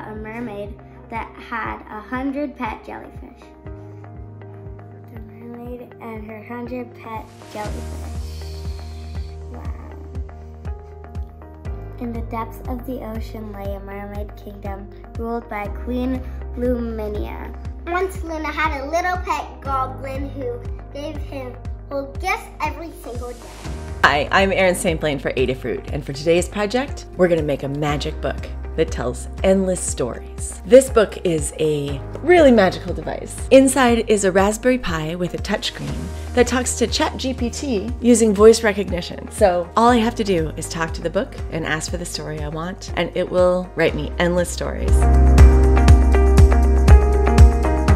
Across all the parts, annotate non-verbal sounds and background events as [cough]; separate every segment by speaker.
Speaker 1: about a mermaid that had a hundred pet jellyfish. The mermaid and her hundred pet jellyfish. Wow. In the depths of the ocean lay a mermaid kingdom ruled by Queen Luminia. Once Luna had a little pet goblin who gave him well gifts every single day.
Speaker 2: Hi, I'm Erin St. Blaine for Adafruit, and for today's project, we're gonna make a magic book that tells endless stories. This book is a really magical device. Inside is a Raspberry Pi with a touchscreen that talks to ChatGPT using voice recognition. So all I have to do is talk to the book and ask for the story I want, and it will write me endless stories.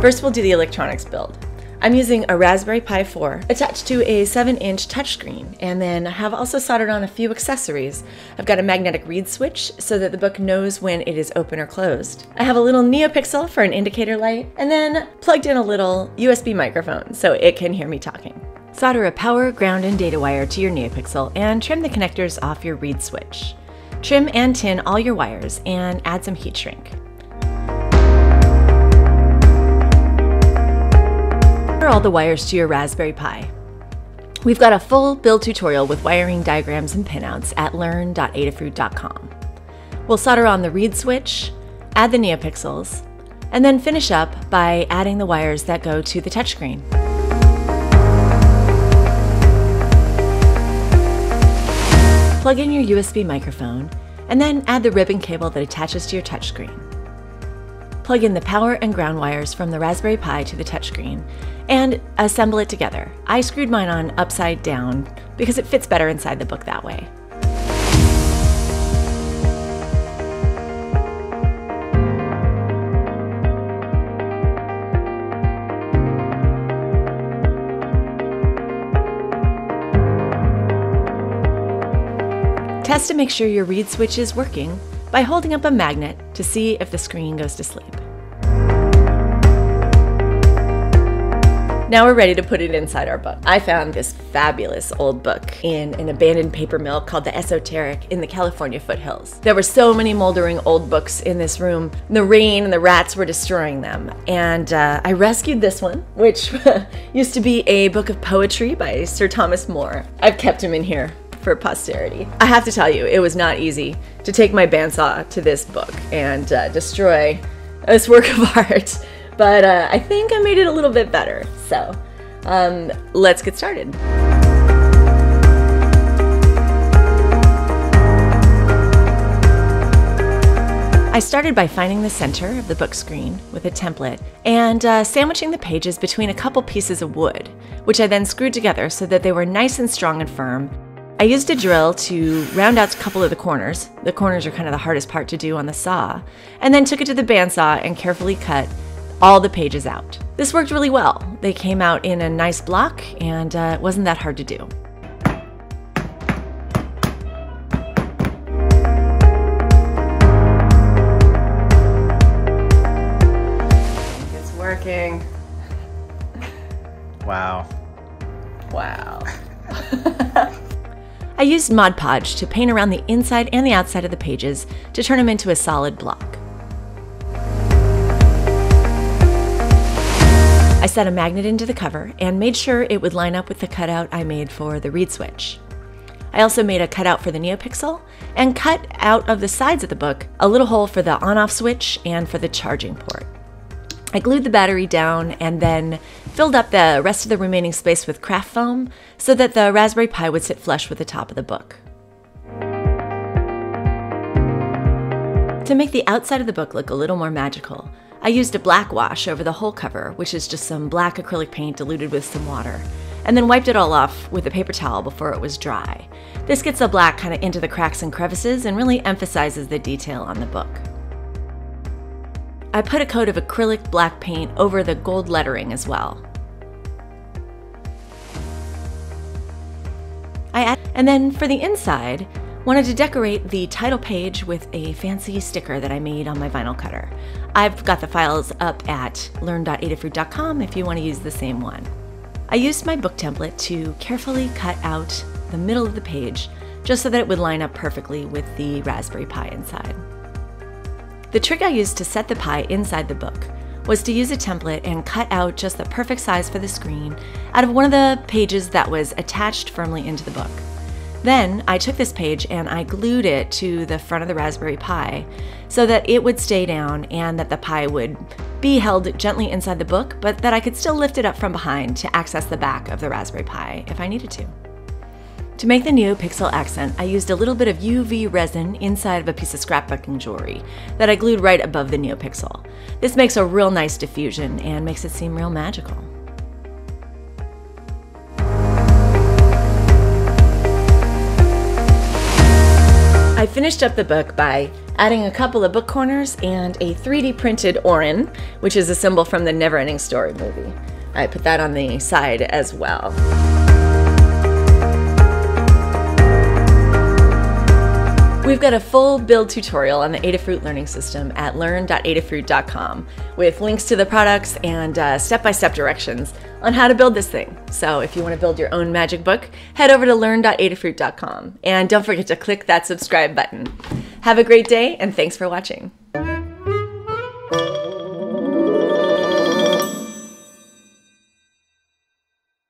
Speaker 2: First, we'll do the electronics build. I'm using a Raspberry Pi 4 attached to a 7 inch touchscreen, and then I have also soldered on a few accessories. I've got a magnetic reed switch so that the book knows when it is open or closed. I have a little NeoPixel for an indicator light, and then plugged in a little USB microphone so it can hear me talking. Solder a power, ground, and data wire to your NeoPixel and trim the connectors off your reed switch. Trim and tin all your wires and add some heat shrink. All the wires to your Raspberry Pi. We've got a full build tutorial with wiring diagrams and pinouts at learn.adafruit.com. We'll solder on the reed switch, add the NeoPixels, and then finish up by adding the wires that go to the touchscreen. Plug in your USB microphone, and then add the ribbon cable that attaches to your touchscreen. Plug in the power and ground wires from the Raspberry Pi to the touchscreen, and assemble it together. I screwed mine on upside down because it fits better inside the book that way. Test to make sure your reed switch is working by holding up a magnet to see if the screen goes to sleep. Now we're ready to put it inside our book. I found this fabulous old book in an abandoned paper mill called the Esoteric in the California foothills. There were so many moldering old books in this room. The rain and the rats were destroying them. And uh, I rescued this one, which [laughs] used to be a book of poetry by Sir Thomas More. I've kept him in here for posterity. I have to tell you, it was not easy to take my bandsaw to this book and uh, destroy this work of [laughs] art but uh, I think I made it a little bit better. So um, let's get started. I started by finding the center of the book screen with a template and uh, sandwiching the pages between a couple pieces of wood, which I then screwed together so that they were nice and strong and firm. I used a drill to round out a couple of the corners. The corners are kind of the hardest part to do on the saw, and then took it to the bandsaw and carefully cut all the pages out. This worked really well. They came out in a nice block and uh, it wasn't that hard to do. It's working.
Speaker 3: Wow.
Speaker 2: Wow. [laughs] I used Mod Podge to paint around the inside and the outside of the pages to turn them into a solid block. I set a magnet into the cover and made sure it would line up with the cutout I made for the reed switch. I also made a cutout for the NeoPixel and cut out of the sides of the book a little hole for the on-off switch and for the charging port. I glued the battery down and then filled up the rest of the remaining space with craft foam so that the Raspberry Pi would sit flush with the top of the book. To make the outside of the book look a little more magical, I used a black wash over the whole cover, which is just some black acrylic paint diluted with some water, and then wiped it all off with a paper towel before it was dry. This gets the black kind of into the cracks and crevices and really emphasizes the detail on the book. I put a coat of acrylic black paint over the gold lettering as well. I and then for the inside, Wanted to decorate the title page with a fancy sticker that I made on my vinyl cutter. I've got the files up at learn.adafruit.com if you want to use the same one. I used my book template to carefully cut out the middle of the page just so that it would line up perfectly with the Raspberry Pi inside. The trick I used to set the Pi inside the book was to use a template and cut out just the perfect size for the screen out of one of the pages that was attached firmly into the book. Then I took this page and I glued it to the front of the Raspberry Pi so that it would stay down and that the Pi would be held gently inside the book, but that I could still lift it up from behind to access the back of the Raspberry Pi if I needed to. To make the NeoPixel accent, I used a little bit of UV resin inside of a piece of scrapbooking jewelry that I glued right above the NeoPixel. This makes a real nice diffusion and makes it seem real magical. I finished up the book by adding a couple of book corners and a 3D printed Auryn, which is a symbol from the Neverending Story movie. I put that on the side as well. We've got a full build tutorial on the Adafruit learning system at learn.adafruit.com with links to the products and step by step directions on how to build this thing. So if you want to build your own magic book, head over to learn.adafruit.com and don't forget to click that subscribe button. Have a great day and thanks for watching.